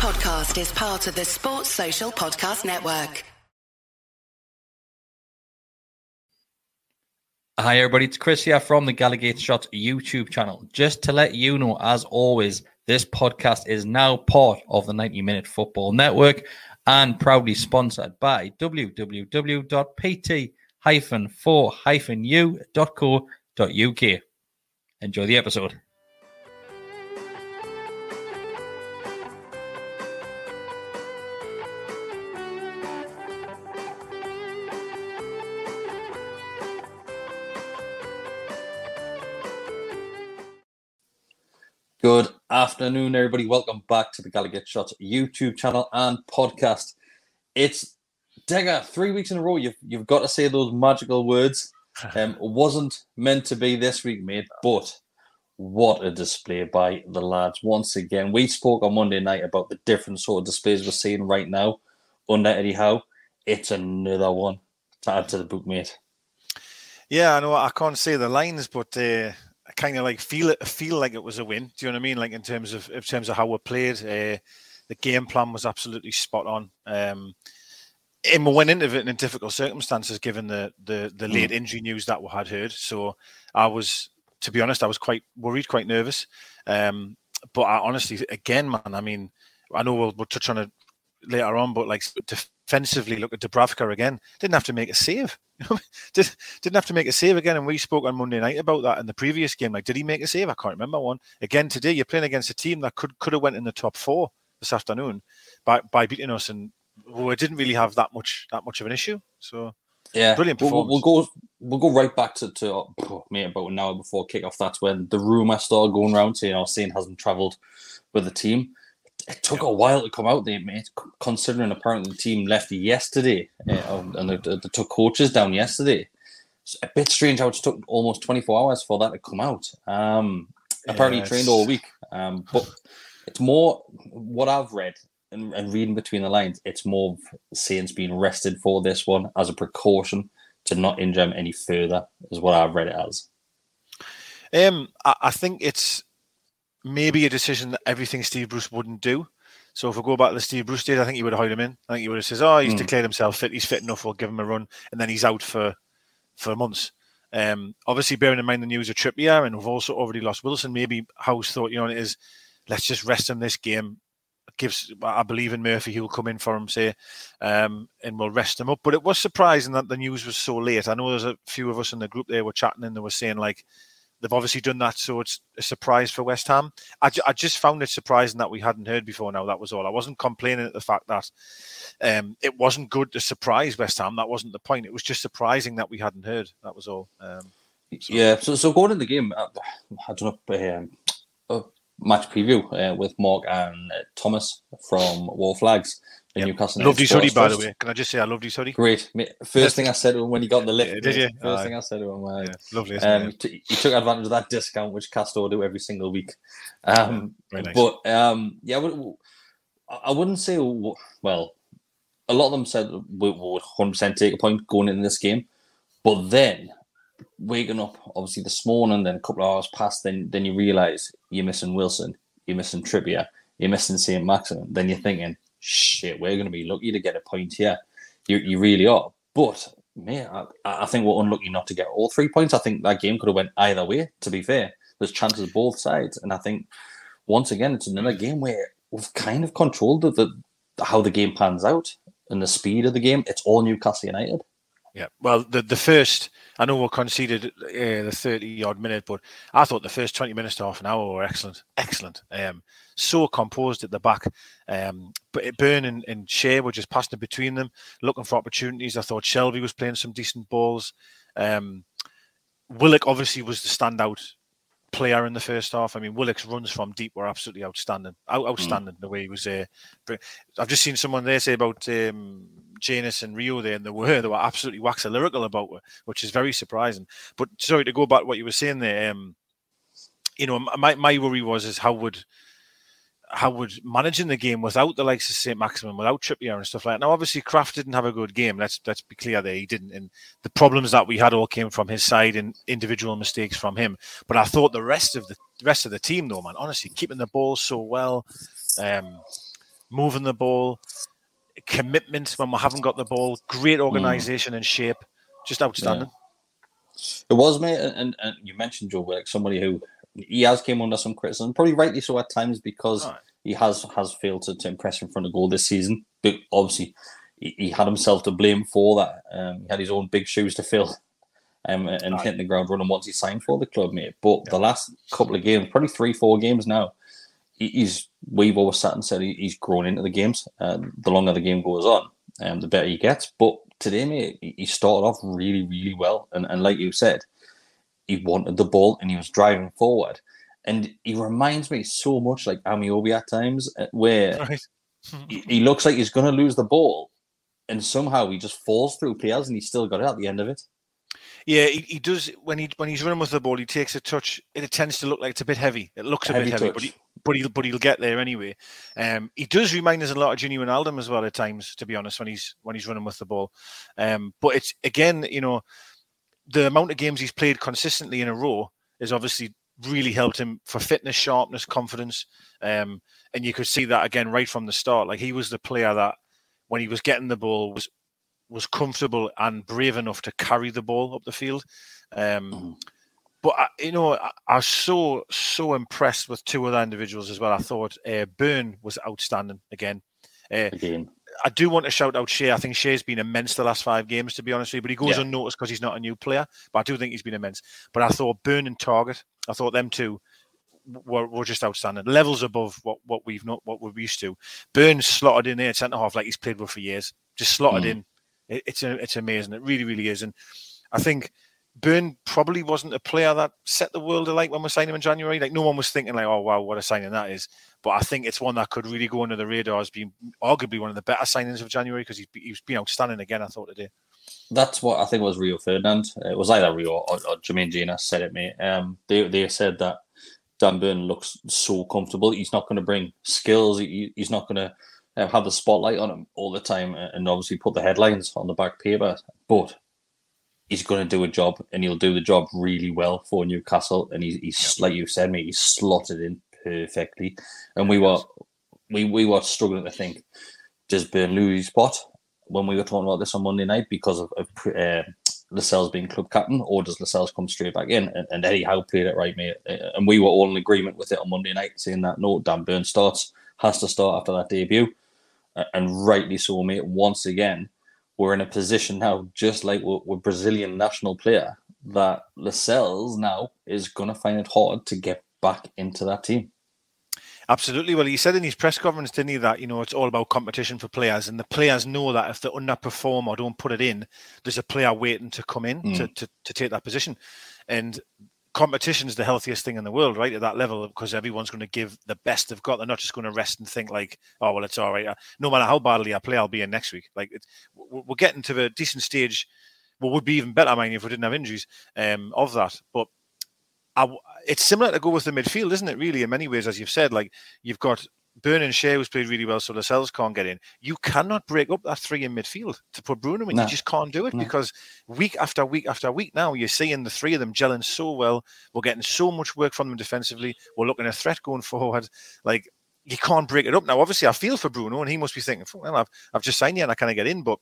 podcast is part of the Sports Social Podcast Network. Hi, everybody. It's Chris here from the Gallowgate Shots YouTube channel. Just to let you know, as always, this podcast is now part of the 90 Minute Football Network and proudly sponsored by www.pt-4-u.co.uk. Enjoy the episode. Good afternoon, everybody. Welcome back to the Gallowgate Shots YouTube channel and podcast. It's Degger, three weeks in a row. You've you've got to say those magical words. Um, wasn't meant to be this week, mate, but what a display by the lads. Once again, we spoke on Monday night about the different sort of displays we're seeing right now under Eddie Howe. It's another one to add to the book, mate. Yeah, I know I can't say the lines, but uh, I kind of like feel it, feel like it was a win. Do you know what I mean? Like in terms of in terms of how we played, uh, the game plan was absolutely spot on. Um, and we went into it in difficult circumstances, given the the, the late mm. injury news that we had heard. So I was, to be honest, I was quite worried, quite nervous. Um, but I honestly, again, man, I mean, I know we'll, we'll touch on it later on, but like defensively, look at Dubravka again. Didn't have to make a save. Did, didn't have to make a save again. And we spoke on Monday night about that in the previous game. Like, did he make a save? I can't remember one. Again today, you're playing against a team that could could have went in the top four this afternoon by by beating us, and we didn't really have that much that much of an issue. So yeah, brilliant performance. We'll, we'll go we'll go right back to to oh, me about an hour before kickoff. That's when the rumor started going around saying oh, Arsene hasn't travelled with the team it took a while to come out there, mate. Considering apparently the team left yesterday, uh, and they, they, took coaches down yesterday. It's a bit strange how it took almost 24 hours for that to come out. Um, apparently yes. trained all week, um, but it's more what I've read and, and, reading between the lines. It's more of Saints being rested for this one as a precaution to not injure him any further, is what I've read it as. Um, I, I think it's maybe a decision that everything Steve Bruce wouldn't do. So if we go back to the Steve Bruce days, I think he would have hired him in. I think he would have said, "Oh, he's mm. declared himself fit. He's fit enough. We'll give him a run," and then he's out for for months. Um, obviously, bearing in mind the news of Trippier, and we've also already lost Wilson. Maybe Howe's thought, you know, it is let's just rest him this game. Gives I believe in Murphy. He'll come in for him, say, um, and we'll rest him up. But it was surprising that the news was so late. I know there's a few of us in the group there were chatting and they were saying like, They've obviously done that, so it's a surprise for West Ham. I, I just found it surprising that we hadn't heard before now. That was all. I wasn't complaining at the fact that um, it wasn't good to surprise West Ham. That wasn't the point. It was just surprising that we hadn't heard. That was all. Um, so. Yeah. So, so going in the game, I, I don't know. Um, a match preview uh, with Mark and uh, Thomas from Wor Flags. Yep. Newcastle. Loved his hoodie, by the way. Can I just say I loved his hoodie? Great. First thing I said to him when he got in the lift. Yeah, did you? First thing I said to him. Uh, yeah, lovely. Um, he, t- he, took advantage of that discount, which Castore do every single week. Um, nice. But um, yeah, I wouldn't say, well, a lot of them said we would 100% take a point going in this game. But then waking up, obviously, this morning, then a couple of hours past, then, then you realise you're missing Wilson, you're missing Trippier, you're missing St. Maximin. Then you're thinking, shit, we're going to be lucky to get a point here. You, you really are. But man, I, I think we're unlucky not to get all three points. I think that game could have went either way. To be fair, there's chances both sides, and I think once again it's another game where we've kind of controlled the, the how the game pans out and the speed of the game. It's all Newcastle United. Yeah, well, the the first I know we conceded uh, the thirty odd minute, but I thought the first twenty minutes to half an hour were excellent, excellent. Um, so composed at the back. Um, but Burn and, and Schär were just passing between them, looking for opportunities. I thought Shelvey was playing some decent balls. Um, Willock obviously was the standout player in the first half. I mean, Willock's runs from deep were absolutely outstanding. Out, outstanding mm. the way he was there. Uh, I've just seen someone there say about um, Jenas and Rio there, and they were they were absolutely wax lyrical about it, which is very surprising. But sorry to go back to what you were saying there. Um, you know, my my worry was is how would how would managing the game without the likes of St. Maximin, without Trippier and stuff like that. Now, obviously, Krafth didn't have a good game. Let's let's be clear there. He didn't. And the problems that we had all came from his side and individual mistakes from him. But I thought the rest of the, the rest of the team, though, man, honestly, keeping the ball so well. Um, moving the ball, commitment when we haven't got the ball, great organisation mm. and shape, just outstanding. Yeah. It was, mate, and, and you mentioned Joe Willock, somebody who he has came under some criticism, probably rightly so at times because right. he has has failed to, to impress in front of goal this season. But obviously, he, he had himself to blame for that. Um, he had his own big shoes to fill. Um, and right. hitting the ground running once he signed for the club, mate. But yeah. the last couple of games, probably three, four games now, he's we've always sat and said he's grown into the games. Uh, the longer the game goes on, um, the better he gets. But today, mate, he started off really, really well, and, and like you said, he wanted the ball and he was driving forward. And he reminds me so much like Ameobi at times, uh, where right. he, he looks like he's going to lose the ball, and somehow he just falls through players, and he still got it at the end of it. Yeah, he, he, does when he when he's running with the ball. He takes a touch. It tends to look like it's a bit heavy. It looks a heavy bit heavy, touch. but he, but he'll but he'll get there anyway. Um, he does remind us a lot of Gini Wijnaldum as well at times, to be honest, when he's when he's running with the ball. Um, but it's again, you know, the amount of games he's played consistently in a row has obviously really helped him for fitness, sharpness, confidence. Um, and you could see that again right from the start. Like he was the player that when he was getting the ball was was comfortable and brave enough to carry the ball up the field. Um, mm. But I, you know, I, I, was so so impressed with two other individuals as well. I thought uh, Burn was outstanding again. Uh, again. I do want to shout out Schär. I think Schär's been immense the last five games, to be honest with you. But he goes yeah. unnoticed because he's not a new player. But I do think he's been immense. But I thought Burn and Targett, I thought them two were, were just outstanding. Levels above what, what we've not what we're used to. Burns slotted in there centre half like he's played with for years. Just slotted mm. in it, it's a, it's amazing. It really, really is. And I think Burn probably wasn't a player that set the world alight when we signed him in January. Like no one was thinking like, oh wow, what a signing that is. But I think it's one that could really go under the radar as being arguably one of the better signings of January because he's, he's been outstanding again. I thought today. That's what I think was Rio Ferdinand. It was either Rio or, or Jermaine Jenas said it, mate. Um, they they said that Dan Burn looks so comfortable. He's not going to bring skills. He, he's not going to um, have the spotlight on him all the time and obviously put the headlines on the back paper. But he's going to do a job and he'll do the job really well for Newcastle. And he's, he's like you said, me, he's slotted in perfectly. And we were we, we were struggling to think, does Burn lose his spot when we were talking about this on Monday night because of, of uh, Lascelles being club captain, or does Lascelles come straight back in? And, and Eddie Howe played it right, mate. And we were all in agreement with it on Monday night, saying that no, Dan Burn starts, has to start after that debut and rightly so, mate. Once again, we're in a position now, just like we're with, Brazilian national player, that Lascelles now is going to find it hard to get back into that team. Absolutely. Well, he said in his press conference, didn't he, that you know it's all about competition for players, and the players know that if they underperform or don't put it in, there's a player waiting to come in mm. to, to, to take that position. And competition is the healthiest thing in the world, right? At that level, because everyone's going to give the best they've got. They're not just going to rest and think like, "Oh, well, it's all right. No matter how badly I play, I'll be in next week." Like, we're getting to the decent stage. What would be even better, I mean, if we didn't have injuries um, of that. But I, it's similar to go with the midfield, isn't it? Really, in many ways, as you've said, like you've got Burn and Schär was played really well, so Lascelles can't get in. You cannot break up that three in midfield to put Bruno in. No. You just can't do it no. because week after week after week now, you're seeing the three of them gelling so well. We're getting so much work from them defensively. We're looking a threat going forward. Like you can't break it up now. Obviously, I feel for Bruno, and he must be thinking, "Well, I've, I've just signed you, and I can't get in." But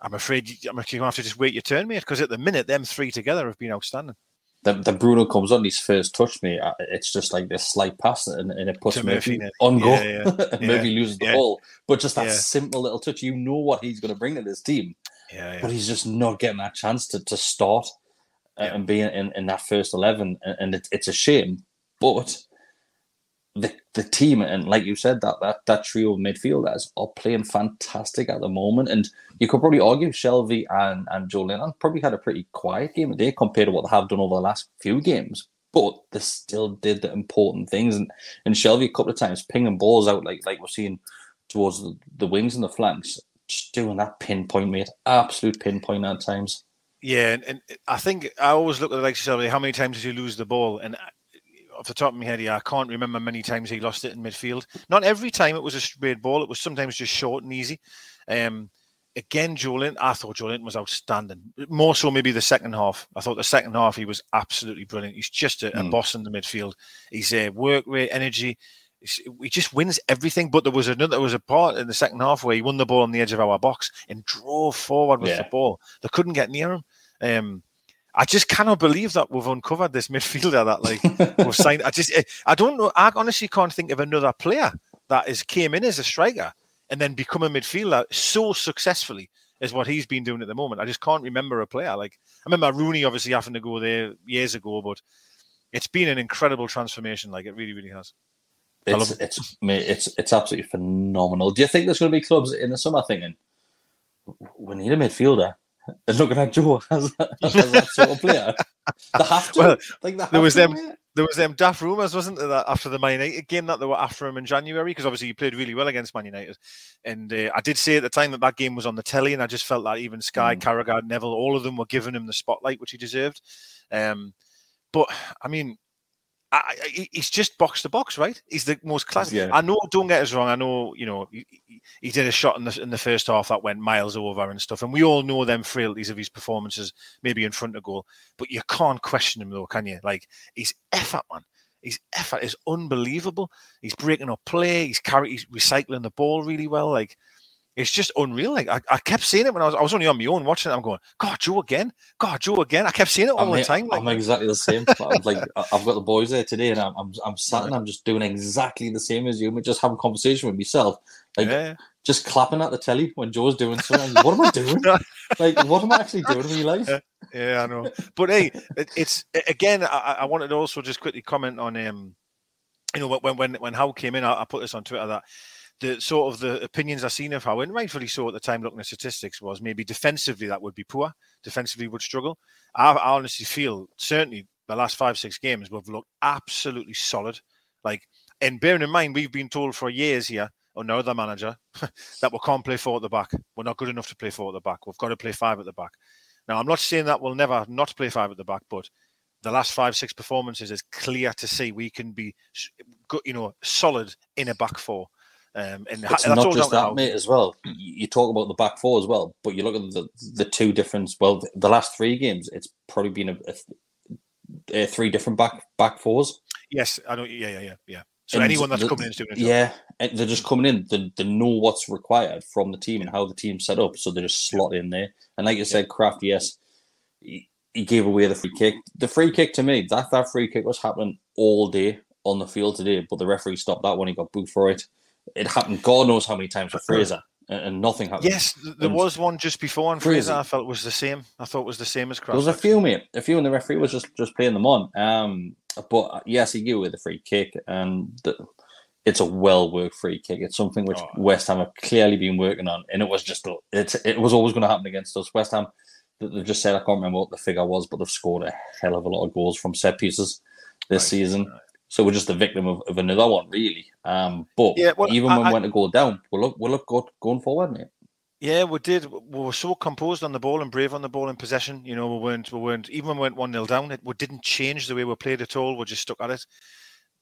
I'm afraid I'm going to have to just wait your turn, mate. Because at the minute, them three together have been outstanding the, the Bruno comes on his first touch, me. Uh, it's just like this slight pass, and, and it puts Murphy, Murphy on goal. Yeah, yeah. Murphy loses the ball, but just that simple little touch, you know what he's going to bring to this team. Yeah, But he's just not getting that chance to, to start uh, and be in, in that first eleven, and, and it, it's a shame. But the the team and like you said that that that trio of midfielders are playing fantastic at the moment and you could probably argue Shelvey and and Joelinton probably had a pretty quiet game today compared to what they have done over the last few games but they still did the important things and and Shelvey a couple of times pinging balls out like like we're seeing towards the, the wings and the flanks just doing that pinpoint mate absolute pinpoint at times yeah, and, and, I think I always look at the likes of Shelvey. How many times did he lose the ball? And off the top of my head, yeah, I can't remember many times he lost it in midfield. Not every time it was a straight ball; it was sometimes just short and easy. Um, again, Joelinton, I thought Joelinton was outstanding. More so, maybe the second half. I thought the second half he was absolutely brilliant. He's just a, mm. a hmm. boss in the midfield. He's a uh, work rate, energy. he just wins everything. But there was another, there was a part in the second half where he won the ball on the edge of our box and drove forward with yeah. the ball. They couldn't get near him. Um, I just cannot believe that we've uncovered this midfielder that like we've signed. I just, eh, I don't know. I honestly can't think of another player that is came in as a striker and then become a midfielder so successfully as what he's been doing at the moment. I just can't remember a player like I remember Rooney obviously having to go there years ago, but it's been an incredible transformation. Like it really, really has. It's it. it's it's it's absolutely phenomenal. Do you think there's going to be clubs in the summer thinking we need a midfielder? And looking at Joe as, as that sort of player, they have to. Well, like there was to, them. There was them daft rumours, wasn't there, that after the Man United game that they were after him in January because obviously he played really well against Man United, and uh, I did say at the time that that game was on the telly, and I just felt that even Sky, mm. Carragher, Neville, all of them were giving him the spotlight which he deserved. Um, but I mean, I, I, he's just box to box, right? He's the most classic. Yeah. I know. Don't get us wrong. I know. You know, he, he, did a shot in the in the first half that went miles over and stuff, and we all know them frailties of his performances, maybe in front of goal. But you can't question him though, can you? Like his effort, man. His effort is unbelievable. He's breaking up play. He's carry. He's recycling the ball really well. Like it's just unreal. Like I, I kept seeing it when I was I was only on my own watching it. I'm going, God, Joe again, God, Joe again. I kept seeing it all I'm, the time. Like, I'm exactly the same. like I've got the boys there today, and I'm I'm, I'm sat and I'm just doing exactly the same as you. We just having a conversation with myself, like yeah. just clapping at the telly when Joe's doing something. what am I doing? like what am I actually doing in my life? Yeah, yeah I know. But hey, it, it's again. I, I wanted to also just quickly comment on um, you know, when when when Howard came in, I, I put this on Twitter that the sort of the opinions I've seen of Howe, and rightfully so at the time, looking at statistics, was maybe defensively that would be poor. Defensively would struggle. I, I honestly feel certainly the last five six games we've looked absolutely solid. Like, and bearing in mind we've been told for years here under other manager that we can't play four at the back. We're not good enough to play four at the back. We've got to play five at the back. Now I'm not saying that we'll never not play five at the back, but the last five six performances is clear to see we can be, you know, solid in a back four. Um, and it's not just that, mate, as well. You talk about the back four as well, but you look at the the two different. Well, the last three games, it's probably been a, a, a three different back back fours. Yes, I know. Yeah, yeah, yeah, yeah. So and anyone that's the, coming in is doing it. Yeah, they're just coming in. They, they know what's required from the team and how the team's set up, so they just slot in there. And like you said, Krafth, yes, he, he gave away the free kick. The free kick to me, that that free kick was happening all day on the field today, but the referee stopped that when he got booed for it it happened God knows how many times with Fraser and nothing happened. Yes, there and was one just before on Fraser. I felt was the same. I thought it was the same as Cross. There was a few, mate. A few, and the referee was just just playing them on. Um, but uh, yes, he gave away the free kick, and the, it's a well worked free kick. It's something which oh. West Ham have clearly been working on, and it was just it. It was always going to happen against us. West Ham. They've just said I can't remember what the figure was, but they've scored a hell of a lot of goals from set pieces this right. season. Right. So we're just the victim of, of another one, really. Um, but yeah, well, even I, when we went to go down, we look we look good going forward, mate. Yeah, we did. We were so composed on the ball and brave on the ball in possession. You know, we weren't we weren't even when we went one 0 down. It we didn't change the way we played at all. We just stuck at it.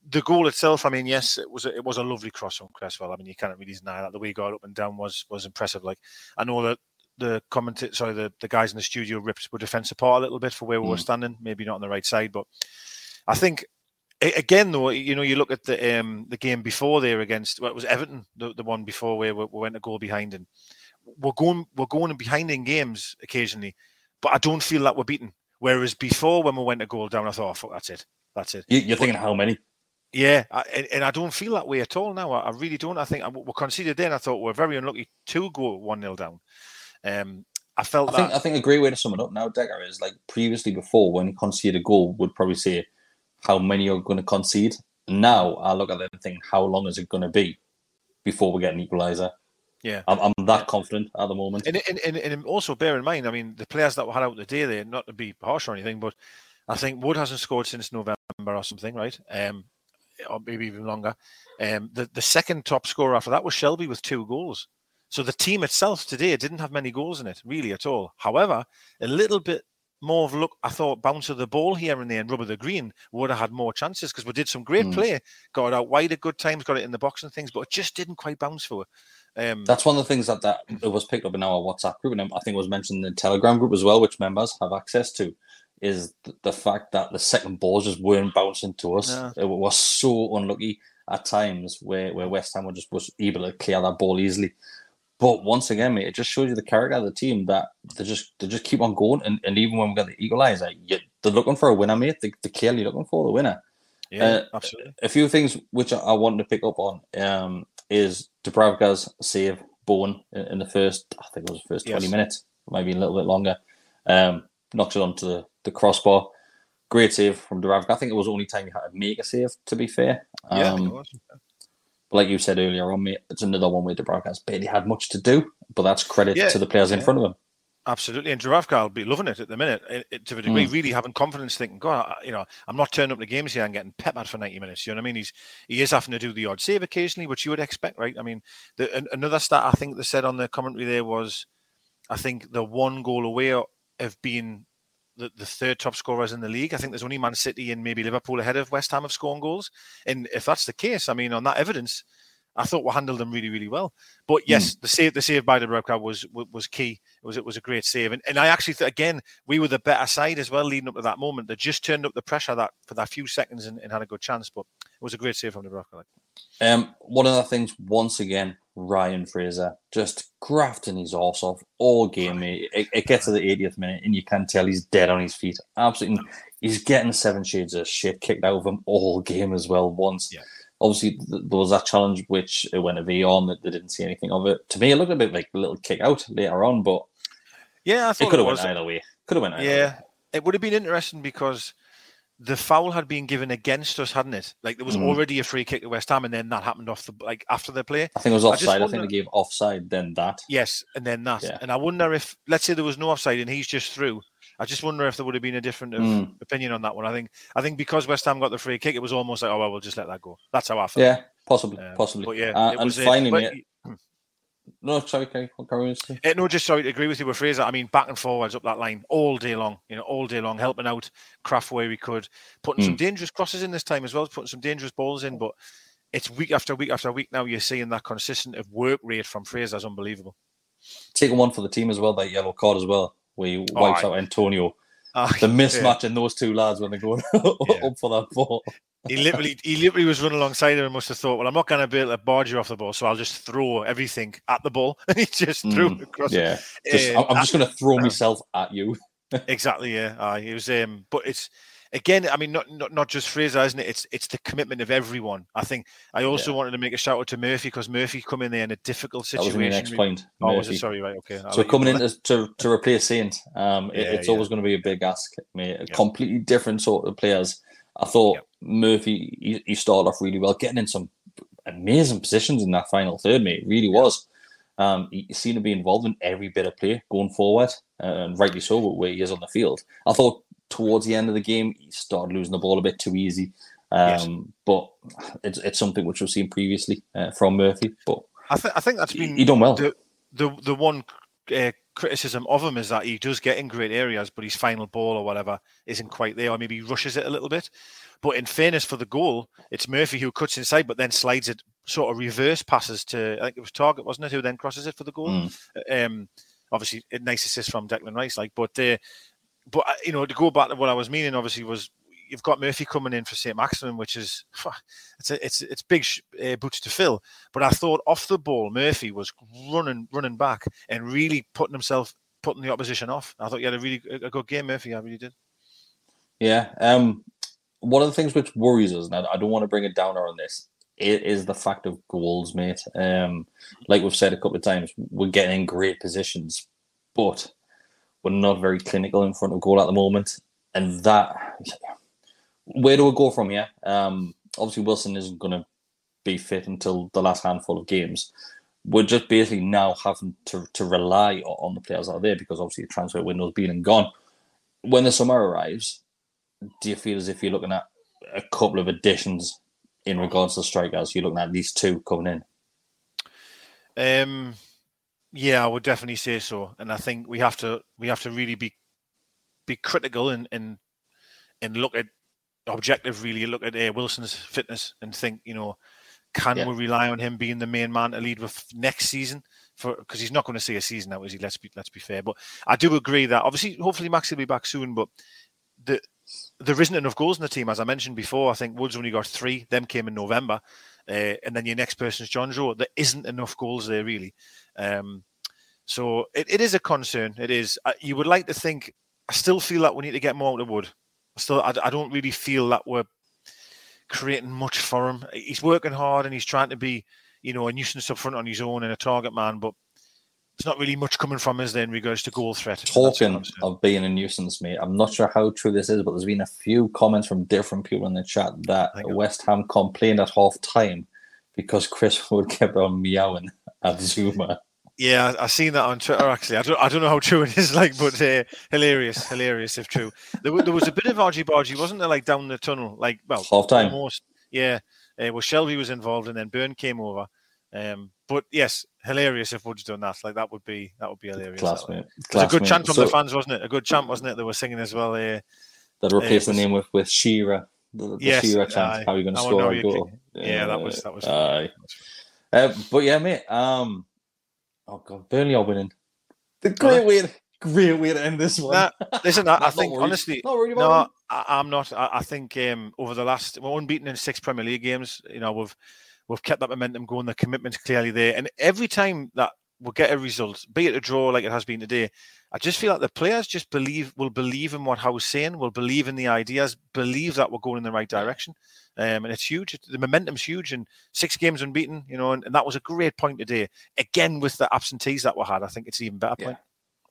The goal itself, I mean, yes, it was a, it was a lovely cross from Cresswell. I mean, you can't really deny that. The way he got up and down was was impressive. Like I know that the commentator, sorry, the, the guys in the studio ripped our defence apart a little bit for where we mm. were standing. Maybe not on the right side, but I think again, though, you know, you look at the um, the game before there against what well, was Everton, the, the one before where we, we went a goal behind, and we're going we're going behind in games occasionally, but I don't feel that we're beaten. Whereas before, when we went a goal down, I thought, oh, that's it, that's it. You, are thinking how many? Yeah, I, and, and, I don't feel that way at all now. I, I really don't. I think we conceded then. I thought we're very unlucky to go one nil down. Um, I felt. I think I think a great way to sum it up now, Decker, is like previously before when conceded a goal, would probably say how many are going to concede. Now I look at them and think, how long is it going to be before we get an equaliser? Yeah, I'm, I'm that confident at the moment. And, and, and, and, also bear in mind, I mean, the players that we had out the day there, not to be harsh or anything, but I think Wood hasn't scored since November or something, right? Um, or maybe even longer. Um, the the second top scorer after that was Shelvey with two goals. So the team itself today didn't have many goals in it, really at all. However, a little bit more of a look. I thought bounce of the ball here and there and rubber the green would have had more chances because we did some great mm. play, got it out wide at good times, got it in the box and things, but it just didn't quite bounce for. Um, That's one of the things that that it was picked up in our WhatsApp group, and I think it was mentioned in the Telegram group as well, which members have access to. Is the fact that the second balls just weren't bouncing to us. Yeah. It was so unlucky. at times where, where West Ham were just was able to clear that ball easily. But once again, mate, it just shows you the character of the team that they just they just keep on going. And, and even when we got the equaliser, you, they're looking for a winner, mate. They, are clearly looking for the winner. Yeah, uh, absolutely. A few things which I wanted to pick up on um, is Dubravka's save Bowen in, in, the first, I think it was the first 20 yes. minutes, maybe a little bit longer. Um, knocks it onto the, the crossbar. Great save from Dubravka. I think it was the only time he had to make a save, to be fair. Um, yeah, but like you said earlier on, mate, it's another one where Dubravka's barely had much to do, but that's credit yeah, to the players yeah. in front of him. Absolutely, and Dubravka will be loving it at the minute it, it, to a degree. Mm. Really having confidence, thinking, "God, you know, I'm not turning up the games here and getting peppered for 90 minutes." You know what I mean? He's he is having to do the odd save occasionally, which you would expect, right? I mean, the, another stat I think they said on the commentary there was, I think the one goal away of being the, the third top scorers in the league. I think there's only Man City and maybe Liverpool ahead of West Ham of scoring goals. And if that's the case, I mean, on that evidence, I thought we handled them really, really well. But yes, mm. the save the save by the Dubravka was was key. It was it was a great save, and, and I actually th- again we were the better side as well leading up to that moment. They just turned up the pressure that for that few seconds and, and had a good chance. But it was a great save from the Dubravka. Um, one of the things once again, Ryan Fraser just grafting his arse off all game. It, it gets to the 80th minute, and you can tell he's dead on his feet. Absolutely, he's getting seven shades of shit kicked out of him all game as well. Once. Yeah obviously there was that challenge which it went a V on that they didn't see anything of it. To me, it looked a bit like a little kick out later on, but yeah, I thought it could have went either way. Could have went either yeah, way. it would have been interesting because the foul had been given against us, hadn't it? Like there was mm. already a free kick at West Ham, and then that happened off the like after the play. I think it was offside. I, wonder, I think they gave offside, then that. Yes, and then that. Yeah. And I wonder if, let's say, there was no offside and he's just through. I just wonder if there would have been a different mm. opinion on that one. I think I think because West Ham got the free kick, it was almost like, oh well, we'll just let that go. That's how I felt. Yeah, possibly, um, possibly. But yeah, uh, and finally, uh, mate, no, sorry, can carry uh, No, just sorry to agree with you with Fraser. I mean, back and forwards up that line all day long, you know, all day long, helping out Krafth where we could, putting mm. some dangerous crosses in this time as well, putting some dangerous balls in. But it's week after week after week now. You're seeing that consistent of work rate from Fraser is unbelievable. Taking one for the team as well, that yellow card as well, where he wipes oh, out Antonio. Oh, the mismatch yeah. in those two lads when they're going yeah. up for that ball he literally he literally was running alongside him and must have thought, well, I'm not going to be able to barge you off the ball, so I'll just throw everything at the ball. And he just threw mm, it across. Yeah, just, uh, I'm just going to throw uh, myself at you. exactly. Yeah, uh, it was. Um, but it's again, I mean, not, not not just Fraser, isn't it? It's it's the commitment of everyone. I think I also yeah. wanted to make a shout out to Murphy because Murphy come in there in a difficult situation. That was my next point. Oh, was it? Sorry, right? Okay. I'll so coming in to, to, to replace Saint, um, yeah, it's yeah. always going to be a big ask. Mate. A completely different sort of players. I thought Murphy, he, he, started off really well, getting in some amazing positions in that final third, mate. It really was. Um, he seemed to be involved in every bit of play going forward, uh, and rightly so, where he is on the field. I thought towards the end of the game, he started losing the ball a bit too easy. Um, yes. But it's, it's something which we've seen previously uh, from Murphy. But I, th- I think that's been he done well. The, the, the one uh, criticism of him is that he does get in great areas, but his final ball or whatever isn't quite there, or maybe he rushes it a little bit. But in fairness for the goal, it's Murphy who cuts inside, but then slides it sort of reverse passes to I think it was Targett, wasn't it, who then crosses it for the goal. Mm. Um, obviously, a nice assist from Declan Rice, like, but uh, but uh, you know to go back to what I was meaning, obviously was you've got Murphy coming in for St Maximin, which is it's a, it's it's big uh, boots to fill. But I thought off the ball, Murphy was running running back and really putting himself putting the opposition off. I thought he had a really a good game, Murphy. I really did. Yeah, um, one of the things which worries us, and I, I don't want to bring a downer on this, it is the fact of goals, mate. Um, like we've said a couple of times, we're getting in great positions, but we're not very clinical in front of goal at the moment, and that. Where do we go from here? Um, obviously, Wilson isn't going to be fit until the last handful of games. We're just basically now having to, to rely on the players that are there because obviously the transfer window's been and gone. When the summer arrives, do you feel as if you're looking at a couple of additions in regards to strikers? You're looking at these two coming in. Um, yeah, I would definitely say so, and I think we have to we have to really be be critical and and and look at objective. Really look at uh, Wilson's fitness and think, you know, can yeah. we rely on him being the main man to lead with next season? For because he's not going to see a season now, is he? Let's be let's be fair. But I do agree that obviously, hopefully, Max will be back soon. But the there isn't enough goals in the team, as I mentioned before. I think Woods only got three. Them came in November. uh, and then your next person is Jonjo. There isn't enough goals there really. Um, so it, it is a concern. It is. Uh, you would like to think. I still feel that we need to get more out of Wood. Still, I, I don't really feel that we're creating much for him. He's working hard and he's trying to be, you know, a nuisance up front on his own and a target man, but it's not really much coming from us then in regards to goal threat. Talking of being a nuisance, mate, I'm not sure how true this is, but there's been a few comments from different people in the chat that West Ham complained at half time because Chris Wood kept on meowing at Zouma. Yeah, I've seen that on Twitter. Actually, I don't, I don't know how true it is, like, but uh, hilarious, hilarious if true. There, there was a bit of argy bargy, wasn't there? Like down the tunnel, like well, half time. Almost, yeah. Uh, well, Shelvey was involved, and then Burn came over. Um, but yes, hilarious if Wood's done that. Like that would be that would be hilarious. Class, mate. It was a good chant from so, the fans, wasn't it? A good chant, wasn't it? They were singing as well. Uh, that replaced uh, the name with with Shearer. The, the yes, Shearer chant. how are you going to score a goal? Yeah, that was that was. Uh, but yeah, mate. Um, Oh god, Burnley are winning. The great way, to, great way to end this one. Nah, listen, I, I think honestly, no, I, am not. I, I think um, over the last we're unbeaten in six Premier League games. You know, we've we've kept that momentum going. The commitment's clearly there, and every time that we'll get a result, be it a draw like it has been today. I just feel like the players just believe will believe in what Howe's saying, will believe in the ideas, believe that we're going in the right direction. Um, and it's huge. The momentum's huge, and six games unbeaten, you know, and, and, that was a great point today. Again, with the absentees that we had, I think it's even better point.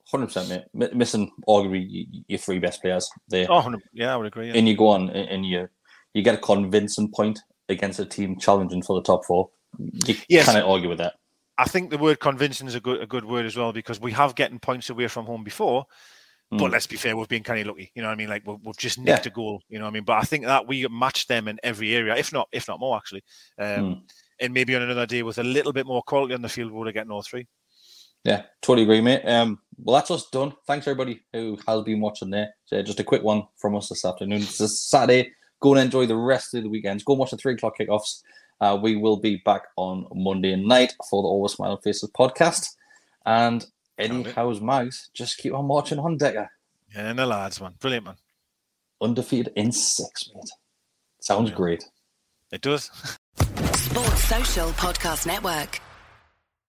Hundred percent, mate. M- missing arguably your three best players there. Oh, yeah, I would agree. Yeah. And you go on, and you you get a convincing point against a team challenging for the top four. You yes. can't argue with that. I think the word convincing is a good a good word as well because we have getting points away from home before. Mm. But let's be fair, we've been kind of lucky. You know what I mean? Like we've, we've just nicked yeah. a goal. You know what I mean? But I think that we matched them in every area, if not if not more actually. Um, mm. And maybe on another day with a little bit more quality on the field, we'll get all three. Yeah, totally agree, mate. Um, well, that's us done. Thanks everybody who has been watching there. So just a quick one from us this afternoon. It's a Saturday. Go and enjoy the rest of the weekends. Go and watch the three o'clock kickoffs. Uh, we will be back on Monday night for the Always Smiling Faces podcast. And Eddie Howe's Mags, just keep on marching on, Decker. Yeah, and the lads, man. Brilliant, man. Undefeated in six, mate. Sounds great. It does. Sports Social Podcast Network.